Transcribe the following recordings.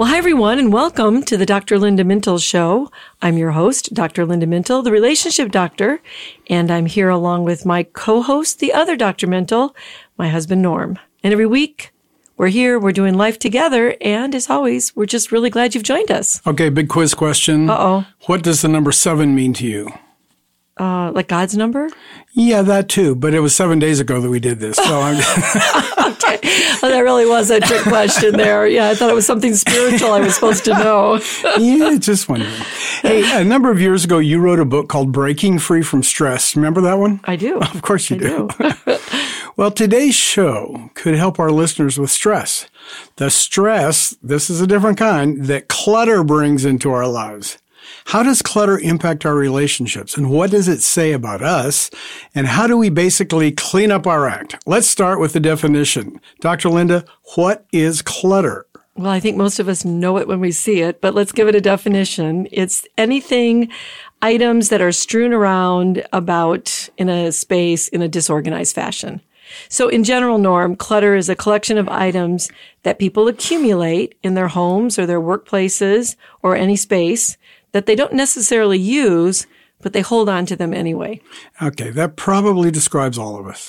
Well, hi, everyone, and welcome to the Dr. Linda Mintle Show. I'm your host, Dr. Linda Mintle, the relationship doctor, and I'm here along with my co host, the other Dr. Mintle, my husband, Norm. And every week, we're here, we're doing life together, and as always, we're just really glad you've joined us. Okay, big quiz question. Uh-oh. What does the number seven mean to you? Uh, like God's number? Yeah, that too. But it was seven days ago that we did this. So I'm, That really was a trick question there. Yeah, I thought it was something spiritual I was supposed to know. yeah, just wondering. Hey, a number of years ago, you wrote a book called Breaking Free from Stress. Remember that one? I do. Of course you do. do. Well, today's show could help our listeners with stress. The stress, this is a different kind, that clutter brings into our lives. How does clutter impact our relationships and what does it say about us? And how do we basically clean up our act? Let's start with the definition. Dr. Linda, what is clutter? Well, I think most of us know it when we see it, but let's give it a definition. It's anything, items that are strewn around about in a space in a disorganized fashion. So in general norm, clutter is a collection of items that people accumulate in their homes or their workplaces or any space that they don't necessarily use, but they hold on to them anyway. Okay, that probably describes all of us.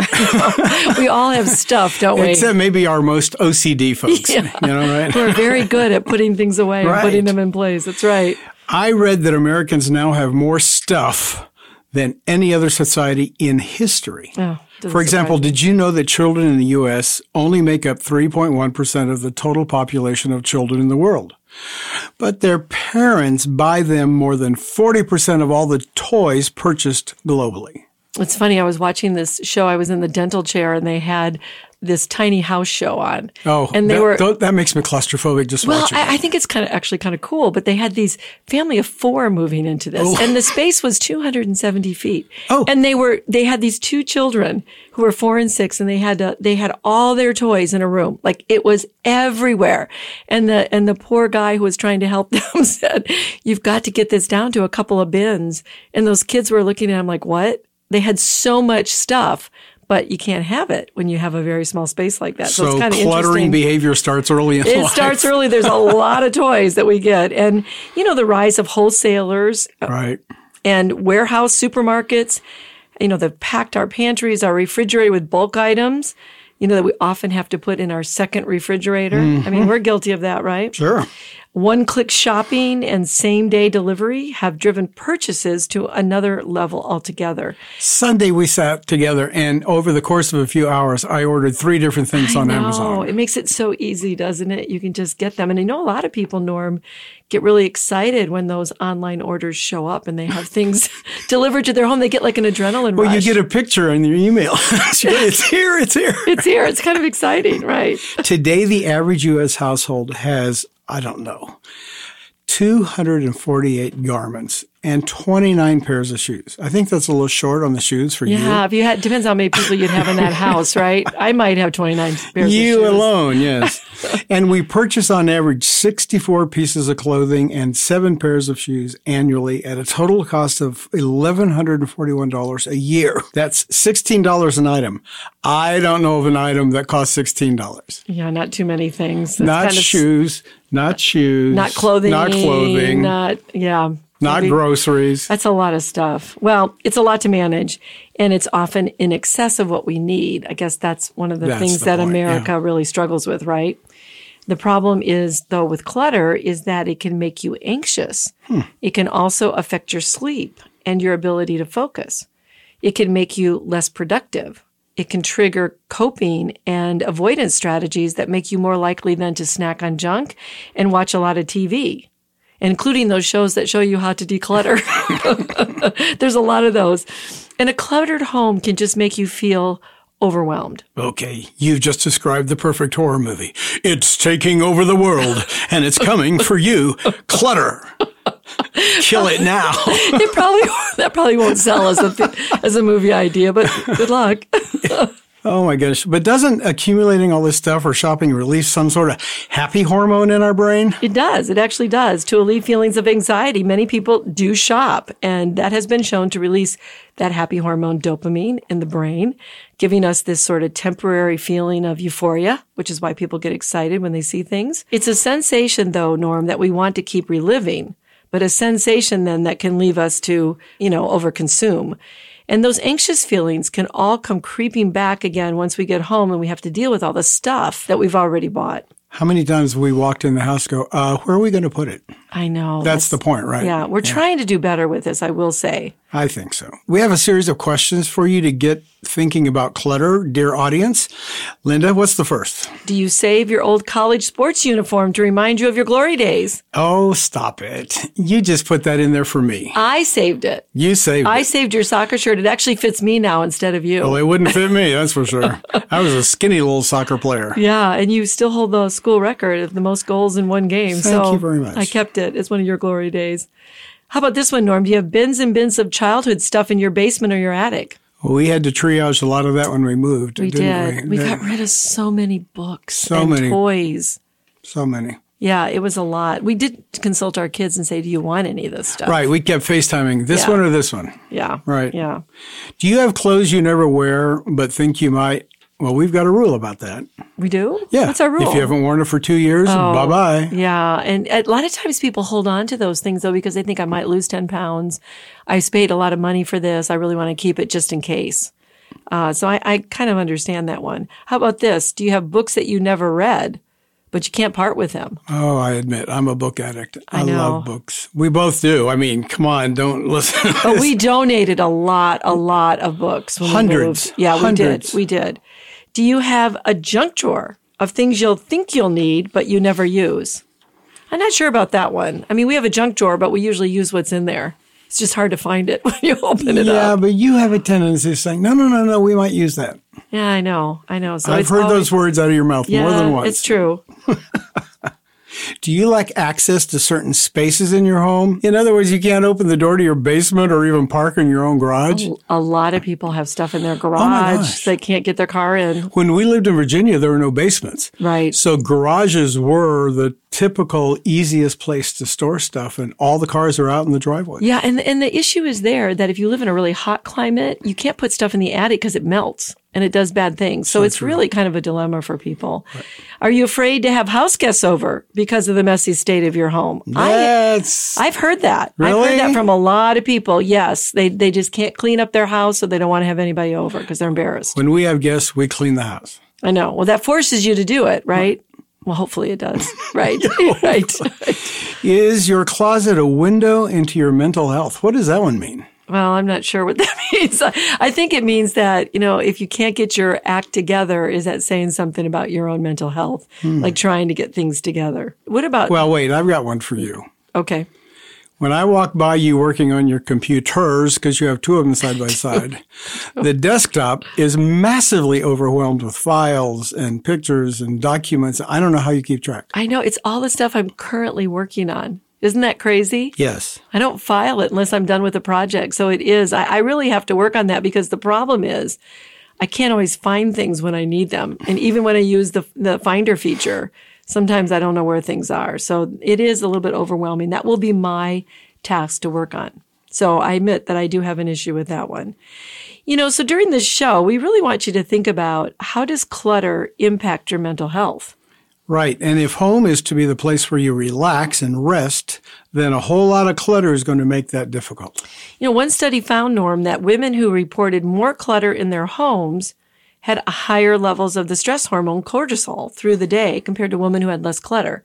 We all have stuff, don't we? Except maybe our most OCD folks. Yeah. You know, right? We're very good at putting things away and putting them in place. That's right. I read that Americans now have more stuff than any other society in history. Oh, For example, did you know that children in the U.S. only make up 3.1% of the total population of children in the world? But their parents buy them more than 40% of all the toys purchased globally. It's funny. I was watching this show. I was in the dental chair, and they had this tiny house show on. Oh, and they that, were. th- that makes me claustrophobic just well, watching. I, I think it's kind of actually kind of cool, but they had these family of four moving into this, oh. and the space was 270 feet. Oh. and they were they had these two children who were four and six, and they had to, they had all their toys in a room, like it was everywhere. And the and the poor guy who was trying to help them said, "You've got to get this down to a couple of bins." And those kids were looking at him like, "What?" They had so much stuff. But you can't have it when you have a very small space like that. So, so it's kind of cluttering behavior starts early in It life. starts early. There's a lot of toys that we get. And, you know, the rise of wholesalers uh, Right. and warehouse supermarkets, you know, they've packed our pantries, our refrigerator with bulk items, you know, that we often have to put in our second refrigerator. I mean, mm-hmm. we're guilty of that, right? Sure. One click shopping and same day delivery have driven purchases to another level altogether. Sunday we sat together and over the course of a few hours I ordered three different things on I know. Amazon. It makes it so easy, doesn't it? You can just get them. And I know a lot of people, Norm, get really excited when those online orders show up and they have things delivered to their home. They get like an adrenaline Well, rush. you get a picture in your email. it's here, it's here. it's here. It's kind of exciting, right? Today, the average U.S. household has, I don't know, 248 garments and 29 pairs of shoes. I think that's a little short on the shoes for you. Yeah, if you had depends on how many people you'd have in that house, right? I might have twenty nine pairs. you. alone, yes. and we purchase on average 64 pieces of clothing and seven pairs of shoes annually at a total cost of $1,141 a year. That's $16 an item. I don't know of an item that costs $16. Yeah, not too many things. That's Not kind of- shoes, not shoes, not clothing, not clothing, not yeah, Maybe- groceries. That's a lot of stuff. Well, it's a lot to manage, and it's often in excess of what we need. I guess that's one of the That's things the that point, America yeah. really struggles with, right? The problem is, though, with clutter, is that it can make you anxious. Hmm. It can also affect your sleep and your ability to focus. It can make you less productive. It can trigger coping and avoidance strategies that make you more likely than to snack on junk and watch a lot of TV. Including those shows that show you how to declutter. There's a lot of those. And a cluttered home can just make you feel overwhelmed. Okay, you've just described the perfect horror movie. It's taking over the world and it's coming for you. Clutter. Kill it now. It probably that probably won't sell as a as a movie idea, but good luck. Oh my gosh. But doesn't accumulating all this stuff or shopping release some sort of happy hormone in our brain? It does. It actually does. To alleviate feelings of anxiety, many people do shop, and that has been shown to release that happy hormone dopamine in the brain, giving us this sort of temporary feeling of euphoria, which is why people get excited when they see things. It's a sensation, though, Norm, that we want to keep reliving, but a sensation then that can leave us to, you know, overconsume. And those anxious feelings can all come creeping back again once we get home and we have to deal with all the stuff that we've already bought. How many times have we walked in the house go, uh, where are we going to put it? I know. That's the point, right? Yeah, we're trying to do better with this, I will say. I think so. We have a series of questions for you to get thinking about clutter, dear audience. Linda, what's the first? Do you save your old college sports uniform to remind you of your glory days? Oh, stop it. You just put that in there for me. I saved it. You saved I it. saved your soccer shirt. It actually fits me now instead of you. Well, it wouldn't fit me, that's for sure. I was a skinny little soccer player. yeah, and you still hold the school record of the most goals in one game. Thank so you very much. I kept it. It's one of your glory days. How about this one, Norm? Do you have bins and bins of childhood stuff in your basement or your attic? Well, we had to triage a lot of that when we moved. We didn't did. We, We got rid of so many books So and many. toys. so many. Yeah, it was a lot. We did consult our kids and say, "Do you want any of this stuff?" Right. We kept FaceTiming this Yeah. one or this one. Yeah. Right. Yeah. Do you have clothes you never wear but think you might? Well, we've got a rule about that. We do. Yeah. What's our rule? If you haven't worn it for two years, bye bye. Yeah, and a lot of times people hold on to those things though because they think I might lose ten pounds. I paid a lot of money for this. I really want to keep it just in case. Uh, so I, I kind of understand that one. How about this? Do you have books that you never read, but you can't part with them? Oh, I admit, I'm a book addict. I, know. love books. We both do. I mean, come on, don't listen. But we donated a lot, a lot of books. Hundreds. We. Yeah, Hundreds. we did. We did. Do you have a junk drawer of things you'll think you'll need, but you never use? I'm not sure about that one. I mean, we have a junk drawer, but we usually use what's in there. It's just hard to find it when you open it yeah, up. but you have a tendency of saying, no, no, no, no, we might use that. Yeah, I know. I know. So I've heard always- those words out of your mouth yeah, more than once. It's true. Do you lack access to certain spaces in your home? In other words, you can't open the door to your basement or even park in your own garage? A lot of people have stuff in their Oh garage gosh. they can't get their car in. When we lived in Virginia, there were no basements. Right. So garages were the typical easiest place to store stuff, and all the cars are out in the driveway. Yeah, and and the issue is there that if you live in a really hot climate, you can't put stuff in the attic because it melts and it does bad things. So, it's really kind of a dilemma for people. Are you afraid to have house guests over because of the messy state of your home? That's I, I've heard that. I've Really? heard that from a lot of people. Yes, they they just can't clean up their house, so they don't want to have anybody over because they're embarrassed. when we have guests, we clean the house. I know. Well, that forces you to do it, right? Well, hopefully it does. Right. right. Is your closet a window into your mental health? What does that one mean? Well, I'm not sure what that means. I think it means that, you know, if you can't get your act together, is that saying something about your own mental health? Hmm. Like trying to get things together. What about, Well, wait, I've got one for you. okay. When I walk by you working on your computers, because you have two of them side by side, the desktop is massively overwhelmed with files and pictures and documents. I don't know how you keep track. I know it's all the stuff I'm currently working on. Isn't that crazy? Yes. I don't file it unless I'm done with the project. So it is, I, I really have to work on that because the problem is I can't always find things when I need them. And even when I use the, the finder feature, sometimes I don't know where things are. So it is a little bit overwhelming. That will be my task to work on. So I admit that I do have an issue with that one. You know, so during this show, we really want you to think about how does clutter impact your mental health? Right. And if home is to be the place where you relax and rest, then a whole lot of clutter is going to make that difficult. You know, one study found, Norm, that women who reported more clutter in their homes had higher levels of the stress hormone cortisol through the day compared to women who had less clutter.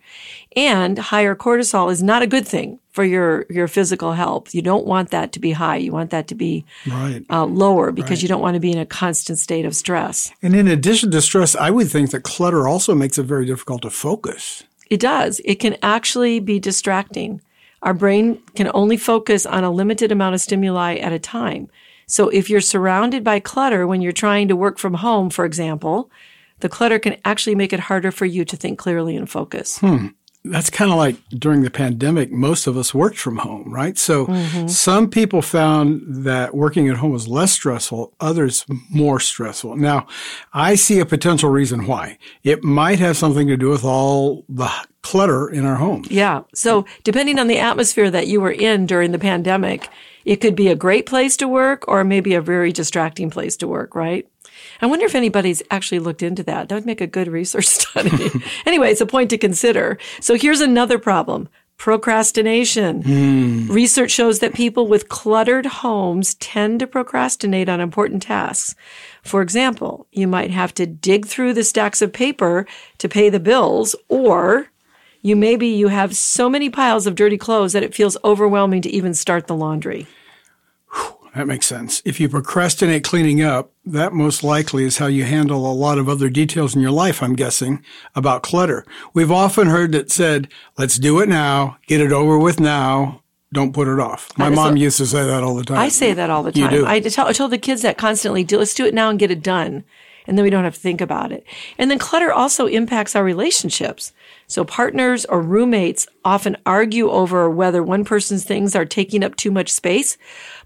And higher cortisol is not a good thing for your, your physical health. You don't want that to be high. You want that to be Right. uh, lower because you don't want to be in a constant state of stress. And in addition to stress, I would think that clutter also makes it very difficult to focus. It does. It can actually be distracting. Our brain can only focus on a limited amount of stimuli at a time. So if you're surrounded by clutter when you're trying to work from home, for example, the clutter can actually make it harder for you to think clearly and focus. That's kind of like during the pandemic, most of us worked from home, right? So mm-hmm. some people found that working at home was less stressful, others more stressful. Now, I see a potential reason why. It might have something to do with all the clutter in our homes. Yeah. So depending on the atmosphere that you were in during the pandemic, it could be a great place to work or maybe a very distracting place to work, right? I wonder if anybody's actually looked into that. That would make a good research study. anyway, it's a point to consider. So here's another problem. Procrastination. Hmm. Research shows that people with cluttered homes tend to procrastinate on important tasks. For example, you might have to dig through the stacks of paper to pay the bills, or you maybe you have so many piles of dirty clothes that it feels overwhelming to even start the laundry. That makes sense. If you procrastinate cleaning up, that most likely is how you handle a lot of other details in your life, I'm guessing, about clutter. We've often heard it said, let's do it now, get it over with now, don't put it off. My mom used to say that all the time. I say that all the time. You do. I tell, I tell the kids that constantly. Do, let's do it now and get it done. And then we don't have to think about it. And then clutter also impacts our relationships. So partners or roommates often argue over whether one person's things are taking up too much space.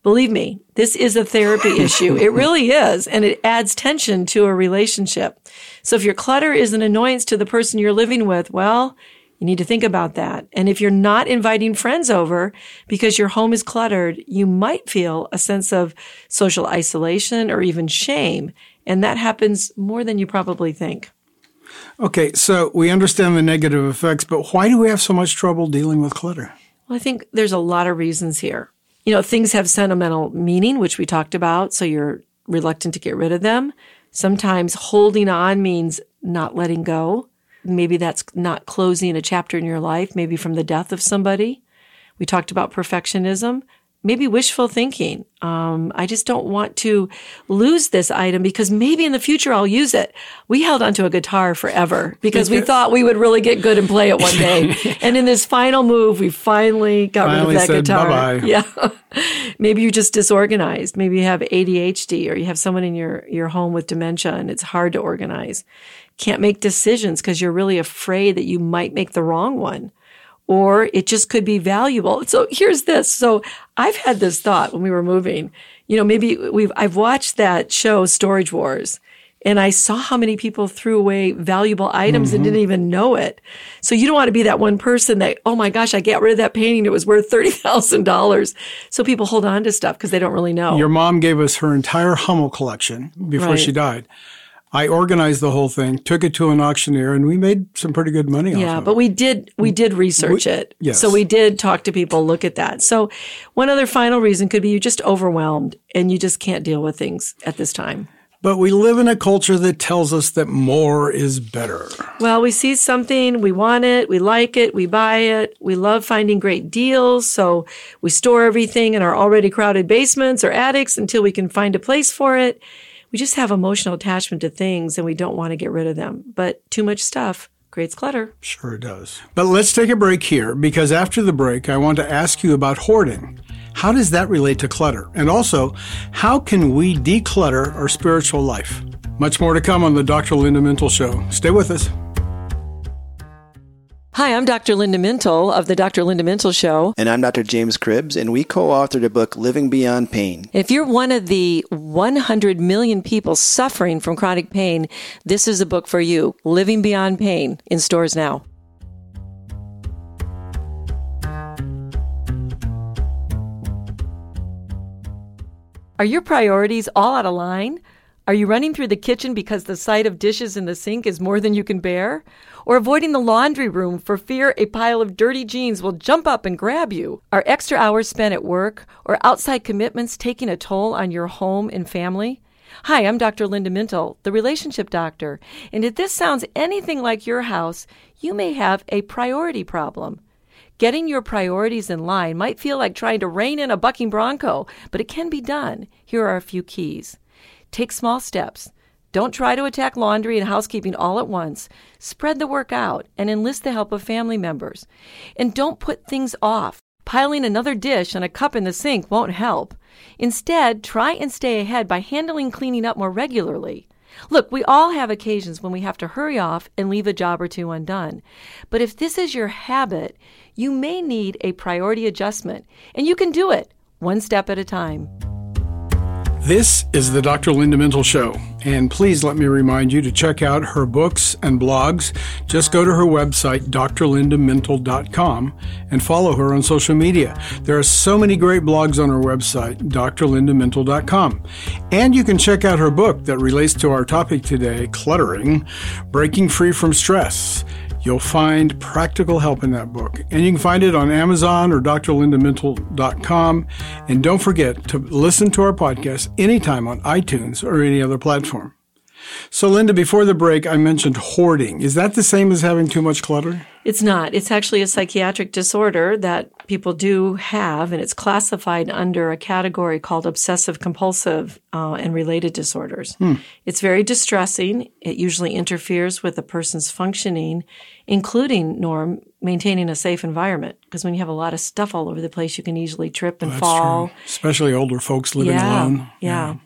Believe me, this is a therapy issue. It really is. And it adds tension to a relationship. So if your clutter is an annoyance to the person you're living with, well, you need to think about that. And if you're not inviting friends over because your home is cluttered, you might feel a sense of social isolation or even shame. And that happens more than you probably think. Okay, so we understand the negative effects, but why do we have so much trouble dealing with clutter? Well, I think there's a lot of reasons here. You know, things have sentimental meaning, which we talked about. So you're reluctant to get rid of them. Sometimes holding on means not letting go. Maybe that's not closing a chapter in your life, maybe from the death of somebody. We talked about perfectionism, maybe wishful thinking. Um, I just don't want to lose this item because maybe in the future I'll use it. We held onto a guitar forever because we thought we would really get good and play it one day. and in this final move, we finally got Finally rid of that said guitar. bye-bye. Yeah. maybe you're just disorganized. Maybe you have ADHD or you have someone in your, your home with dementia and it's hard to organize. Can't make decisions because you're really afraid that you might make the wrong one or it just could be valuable. So here's this. So I've had this thought when we were moving. You know, maybe we've I've watched that show Storage Wars and I saw how many people threw away valuable items and mm-hmm. didn't even know it. So you don't want to be that one person that, oh my gosh, I got rid of that painting. It was worth $30,000. So people hold on to stuff because they don't really know. Your mom gave us her entire Hummel collection before Right. she died. I organized the whole thing, took it to an auctioneer, and we made some pretty good money off Yeah, but it. we did we did research it. yes. So we did talk to people, look at that. So one other final reason could be you're just overwhelmed and you just can't deal with things at this time. But we live in a culture that tells us that more is better. Well, we see something, we want it, we like it, we buy it, we love finding great deals, so we store everything in our already crowded basements or attics until we can find a place for it. We just have emotional attachment to things and we don't want to get rid of them. But too much stuff creates clutter. Sure it does. But let's take a break here because after the break, I want to ask you about hoarding. How does that relate to clutter? And also, how can we declutter our spiritual life? Much more to come on the Dr. Linda Mintle Show. Stay with us. Hi, I'm Dr. Linda Mintle of the Dr. Linda Mintle Show. And I'm Dr. James Cribbs, and we co authored a book, Living Beyond Pain. If you're one of the 100 million people suffering from chronic pain, this is a book for you. Living Beyond Pain in stores now. Are your priorities all out of line? Are you running through the kitchen because the sight of dishes in the sink is more than you can bear? Or avoiding the laundry room for fear a pile of dirty jeans will jump up and grab you? Are extra hours spent at work or outside commitments taking a toll on your home and family? Hi, I'm Dr. Linda Mintle, the relationship doctor. And if this sounds anything like your house, you may have a priority problem. Getting your priorities in line might feel like trying to rein in a bucking bronco, but it can be done. Here are a few keys. Take small steps. Don't try to attack laundry and housekeeping all at once. Spread the work out and enlist the help of family members. And don't put things off. Piling another dish and a cup in the sink won't help. Instead, try and stay ahead by handling cleaning up more regularly. Look, we all have occasions when we have to hurry off and leave a job or two undone. But if this is your habit, you may need a priority adjustment, and you can do it one step at a time. This is the Dr. Linda Mintle Show, and please let me remind you to check out her books and blogs. Just go to her website, drlindamintle.com, and follow her on social media. There are so many great blogs on her website, drlindamintle.com. And you can check out her book that relates to our topic today, cluttering, breaking free from stress. You'll find practical help in that book. And you can find it on Amazon or drlindamintle.com. And don't forget to listen to our podcast anytime on iTunes or any other platform. So, Linda, before the break, I mentioned hoarding. Is that the same as having too much clutter? It's not. It's actually a psychiatric disorder that people do have, and it's classified under a category called obsessive compulsive uh, and related disorders. It's very distressing. It usually interferes with a person's functioning, including, Norm, maintaining a safe environment. Because when you have a lot of stuff all over the place, you can easily trip and That's fall. true. Especially older folks living Yeah, alone. yeah.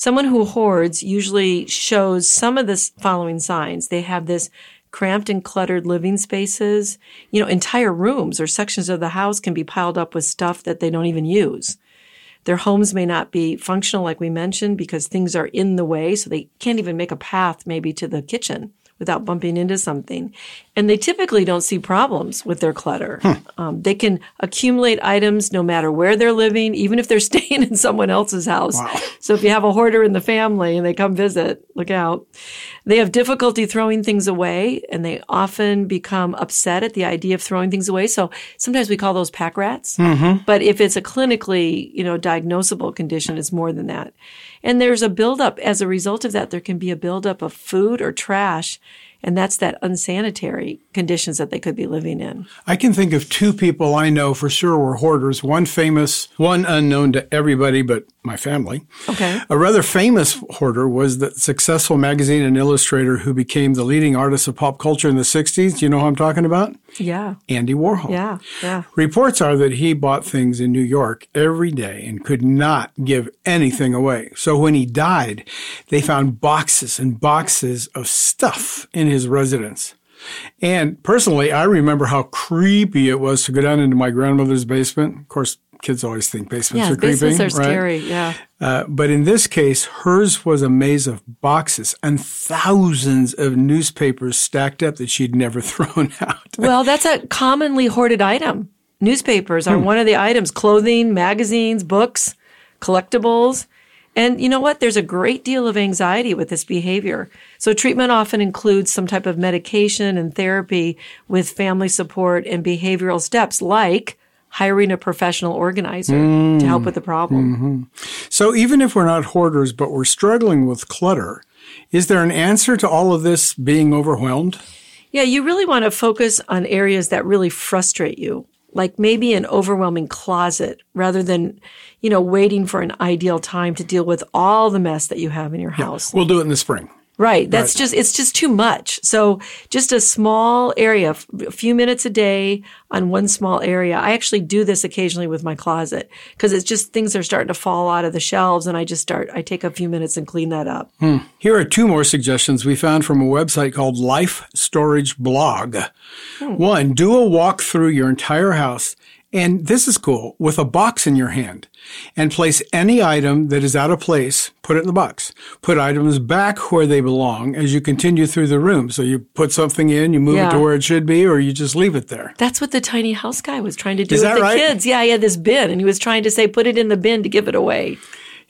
Someone who hoards usually shows some of the following signs. They have this cramped and cluttered living spaces. You know, entire rooms or sections of the house can be piled up with stuff that they don't even use. Their homes may not be functional, like we mentioned, because things are in the way. So they can't even make a path maybe to the kitchen without bumping into something. And they typically don't see problems with their clutter. Um, they can accumulate items no matter where they're living, even if they're staying in someone else's house. So if you have a hoarder in the family and they come visit, look out. They have difficulty throwing things away and they often become upset at the idea of throwing things away. So sometimes we call those pack rats. But if it's a clinically, you know, diagnosable condition, it's more than that. And there's a buildup as a result of that. There can be a buildup of food or trash. And that's that unsanitary conditions that they could be living in. I can think of two people I know for sure were hoarders. One famous, one unknown to everybody but my family. Okay. A rather famous hoarder was the successful magazine and illustrator who became the leading artist of pop culture in the 60s. You know who I'm talking about? Yeah. Andy Warhol. Yeah. Yeah. Reports are that he bought things in New York every day and could not give anything away. So when he died, they found boxes and boxes of stuff in his residence. And personally, I remember how creepy it was to go down into my grandmother's basement. Of course, kids always think basements Yeah. are creepy. Basements are right? scary. Yeah. Uh, but in this case, hers was a maze of boxes and thousands of newspapers stacked up that she'd never thrown out. Well, that's a commonly hoarded item. Newspapers Hmm. are one of the items, clothing, magazines, books, collectibles. And you know what? There's a great deal of anxiety with this behavior. So treatment often includes some type of medication and therapy with family support and behavioral steps like hiring a professional organizer to help with the problem. Mm-hmm. Mm-hmm. So even if we're not hoarders, but we're struggling with clutter, is there an answer to all of this being overwhelmed? Yeah, you really want to focus on areas that really frustrate you, like maybe an overwhelming closet rather than, you know, waiting for an ideal time to deal with all the mess that you have in your house. We'll do it in the spring. Right. That's just, it's just too much. So just a small area, a few minutes a day on one small area. I actually do this occasionally with my closet because it's just things are starting to fall out of the shelves and I just start, I take a few minutes and clean that up. Hmm. Here are two more suggestions we found from a website called Life Storage Blog. Hmm. One, do a walk through your entire house. And this is cool with a box in your hand and place any item that is out of place, put it in the box. Put items back where they belong as you continue through the room. So you put something in, you move it to where it should be, or you just leave it there. That's what the tiny house guy was trying to do Is with that the right? kids. Yeah, he had this bin and he was trying to say, put it in the bin to give it away.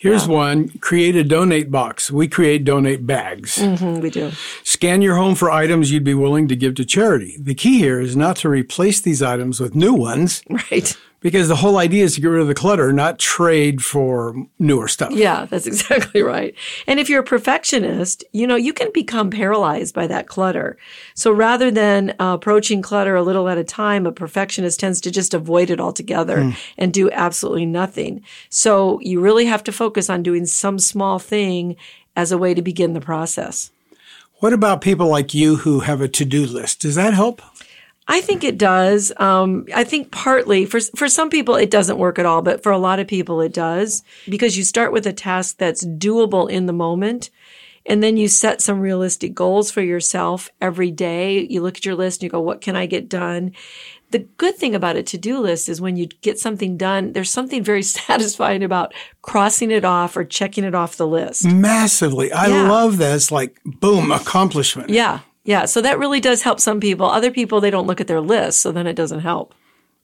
Here's one create a donate box. We create donate bags. Mm, we do. Scan your home for items you'd be willing to give to charity. The key here is not to replace these items with new ones Right. Because the whole idea is to get rid of the clutter, not trade for newer stuff. Yeah, that's exactly right. And if you're a perfectionist, you know, you can become paralyzed by that clutter. So rather than uh, approaching clutter a little at a time, a perfectionist tends to just avoid it altogether and do absolutely nothing. So you really have to focus on doing some small thing as a way to begin the process. What about people like you who have a to do list? Does that help? I think it does. Um, I think partly for for some people it doesn't work at all, but for a lot of people it does because you start with a task that's doable in the moment, and then you set some realistic goals for yourself every day. You look at your list and you go, "What can I get done?" The good thing about a to-do list is when you get something done, there's something very satisfying about crossing it off or checking it off the list. Massively. I Yeah. love that. It's like, boom, accomplishment. Yeah. Yeah. So that really does help some people. Other people, they don't look at their list. So then it doesn't help.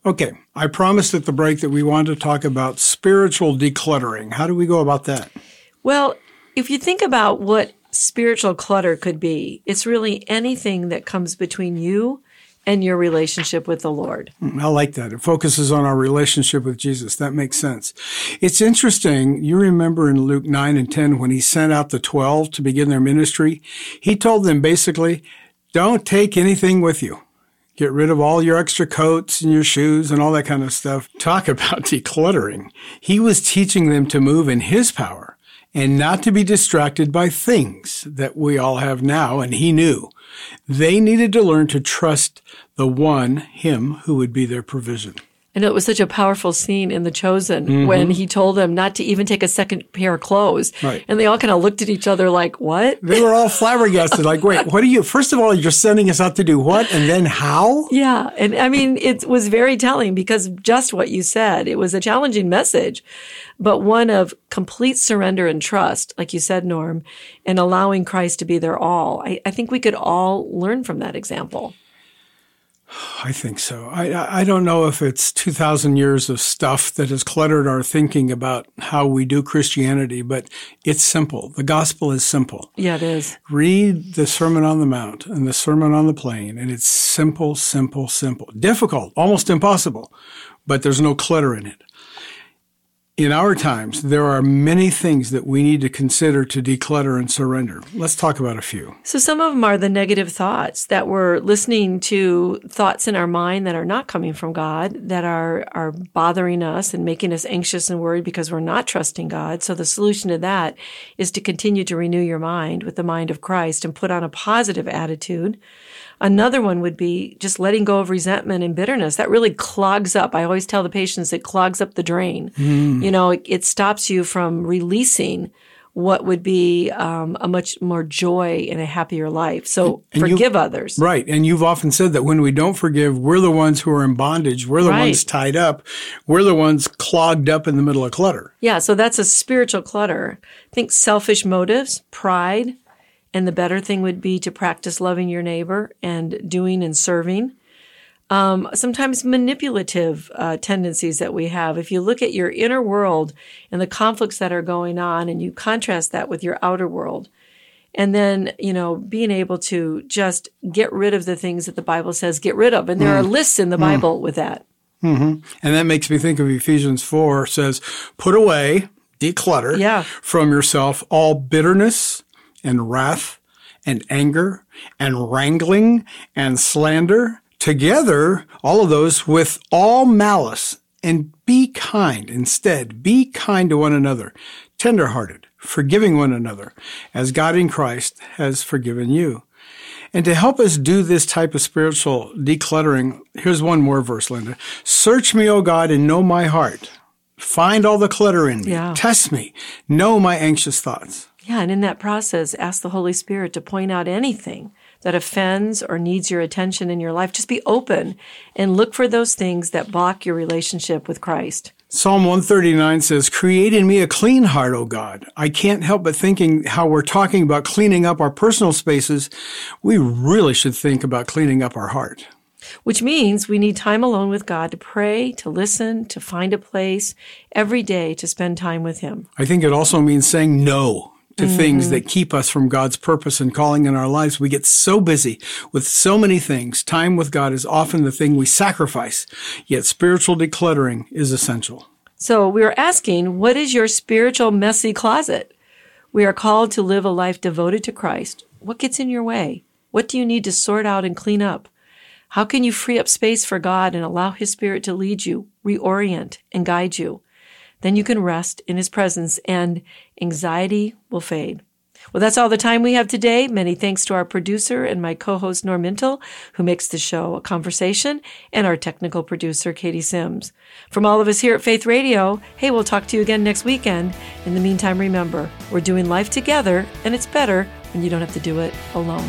Okay. I promised at the break that we wanted to talk about spiritual decluttering. How do we go about that? Well, if you think about what spiritual clutter could be, it's really anything that comes between you and your relationship with the Lord. Mm, I like that. It focuses on our relationship with Jesus. That makes sense. It's interesting. You remember in Luke 9 and 10 when he sent out the 12 to begin their ministry, he told them basically, don't take anything with you. Get rid of all your extra coats and your shoes and all that kind of stuff. Talk about decluttering. He was teaching them to move in his power and not to be distracted by things that we all have now. And he knew they needed to learn to trust the one, him, who would be their provision. I know it was such a powerful scene in The Chosen when mm-hmm. he told them not to even take a second pair of clothes. Right. And they all kind of looked at each other like, what? They were all flabbergasted, like, wait, what are you? First of all, you're sending us out to do what? And then how? Yeah. And I mean, it was very telling because just what you said, it was a challenging message, but one of complete surrender and trust, like you said, Norm, and allowing Christ to be their all. I, I think we could all learn from that example. I think so. I- I, don't know if it's 2,000 years of stuff that has cluttered our thinking about how we do Christianity, but it's simple. The gospel is simple. Yeah, it is. Read the Sermon on the Mount and the Sermon on the Plain, and it's simple, simple, simple. Difficult, almost impossible, but there's no clutter in it. In our times, there are many things that we need to consider to declutter and surrender. Let's talk about a few. So some of them are the negative thoughts that we're listening to thoughts in our mind that are not coming from God, that are, are bothering us and making us anxious and worried because we're not trusting God. So the solution to that is to continue to renew your mind with the mind of Christ and put on a positive attitude. Another one would be just letting go of resentment and bitterness. That really clogs up. I always tell the patients it clogs up the drain. You know, it, it stops you from releasing what would be um, a much more joy and a happier life. So And you- forgive others. Right. And you've often said that when we don't forgive, we're the ones who are in bondage. We're the Right. ones tied up. We're the ones clogged up in the middle of clutter. Yeah, so that's a spiritual clutter. Think selfish motives, pride, and the better thing would be to practice loving your neighbor and doing and serving. Um, sometimes manipulative uh, tendencies that we have. If you look at your inner world and the conflicts that are going on, and you contrast that with your outer world, and then you know being able to just get rid of the things that the Bible says get rid of, and there are lists in the Bible with that. And that makes me think of Ephesians 4 says, put away, declutter Yeah. from yourself all bitterness and wrath and anger and wrangling and slander together, all of those with all malice and be kind instead. Be kind to one another, tenderhearted, forgiving one another as God in Christ has forgiven you. And to help us do this type of spiritual decluttering, here's one more verse, Linda. Search me, O God, and know my heart. Find all the clutter in me. Yeah. Test me. Know my anxious thoughts. Yeah, and in that process, ask the Holy Spirit to point out anything that offends or needs your attention in your life. Just be open and look for those things that block your relationship with Christ. Psalm 139 says, Create in me a clean heart, O God. I can't help but thinking how we're talking about cleaning up our personal spaces. We really should think about cleaning up our heart. Which means we need time alone with God to pray, to listen, to find a place every day to spend time with Him. I think it also means saying no to things that mm-hmm. keep us from God's purpose and calling in our lives. We get so busy with so many things. Time with God is often the thing we sacrifice, yet spiritual decluttering is essential. So we are asking, what is your spiritual messy closet? We are called to live a life devoted to Christ. What gets in your way? What do you need to sort out and clean up? How can you free up space for God and allow His Spirit to lead you, reorient, and guide you? Then you can rest in His presence and anxiety will fade. Well, that's all the time we have today. Many thanks to our producer and my co-host Norm Mintle, who makes the show a conversation, and our technical producer Katie Sims. From all of us here at Faith Radio, hey, we'll talk to you again next weekend. In the meantime, remember, we're doing life together, and it's better when you don't have to do it alone.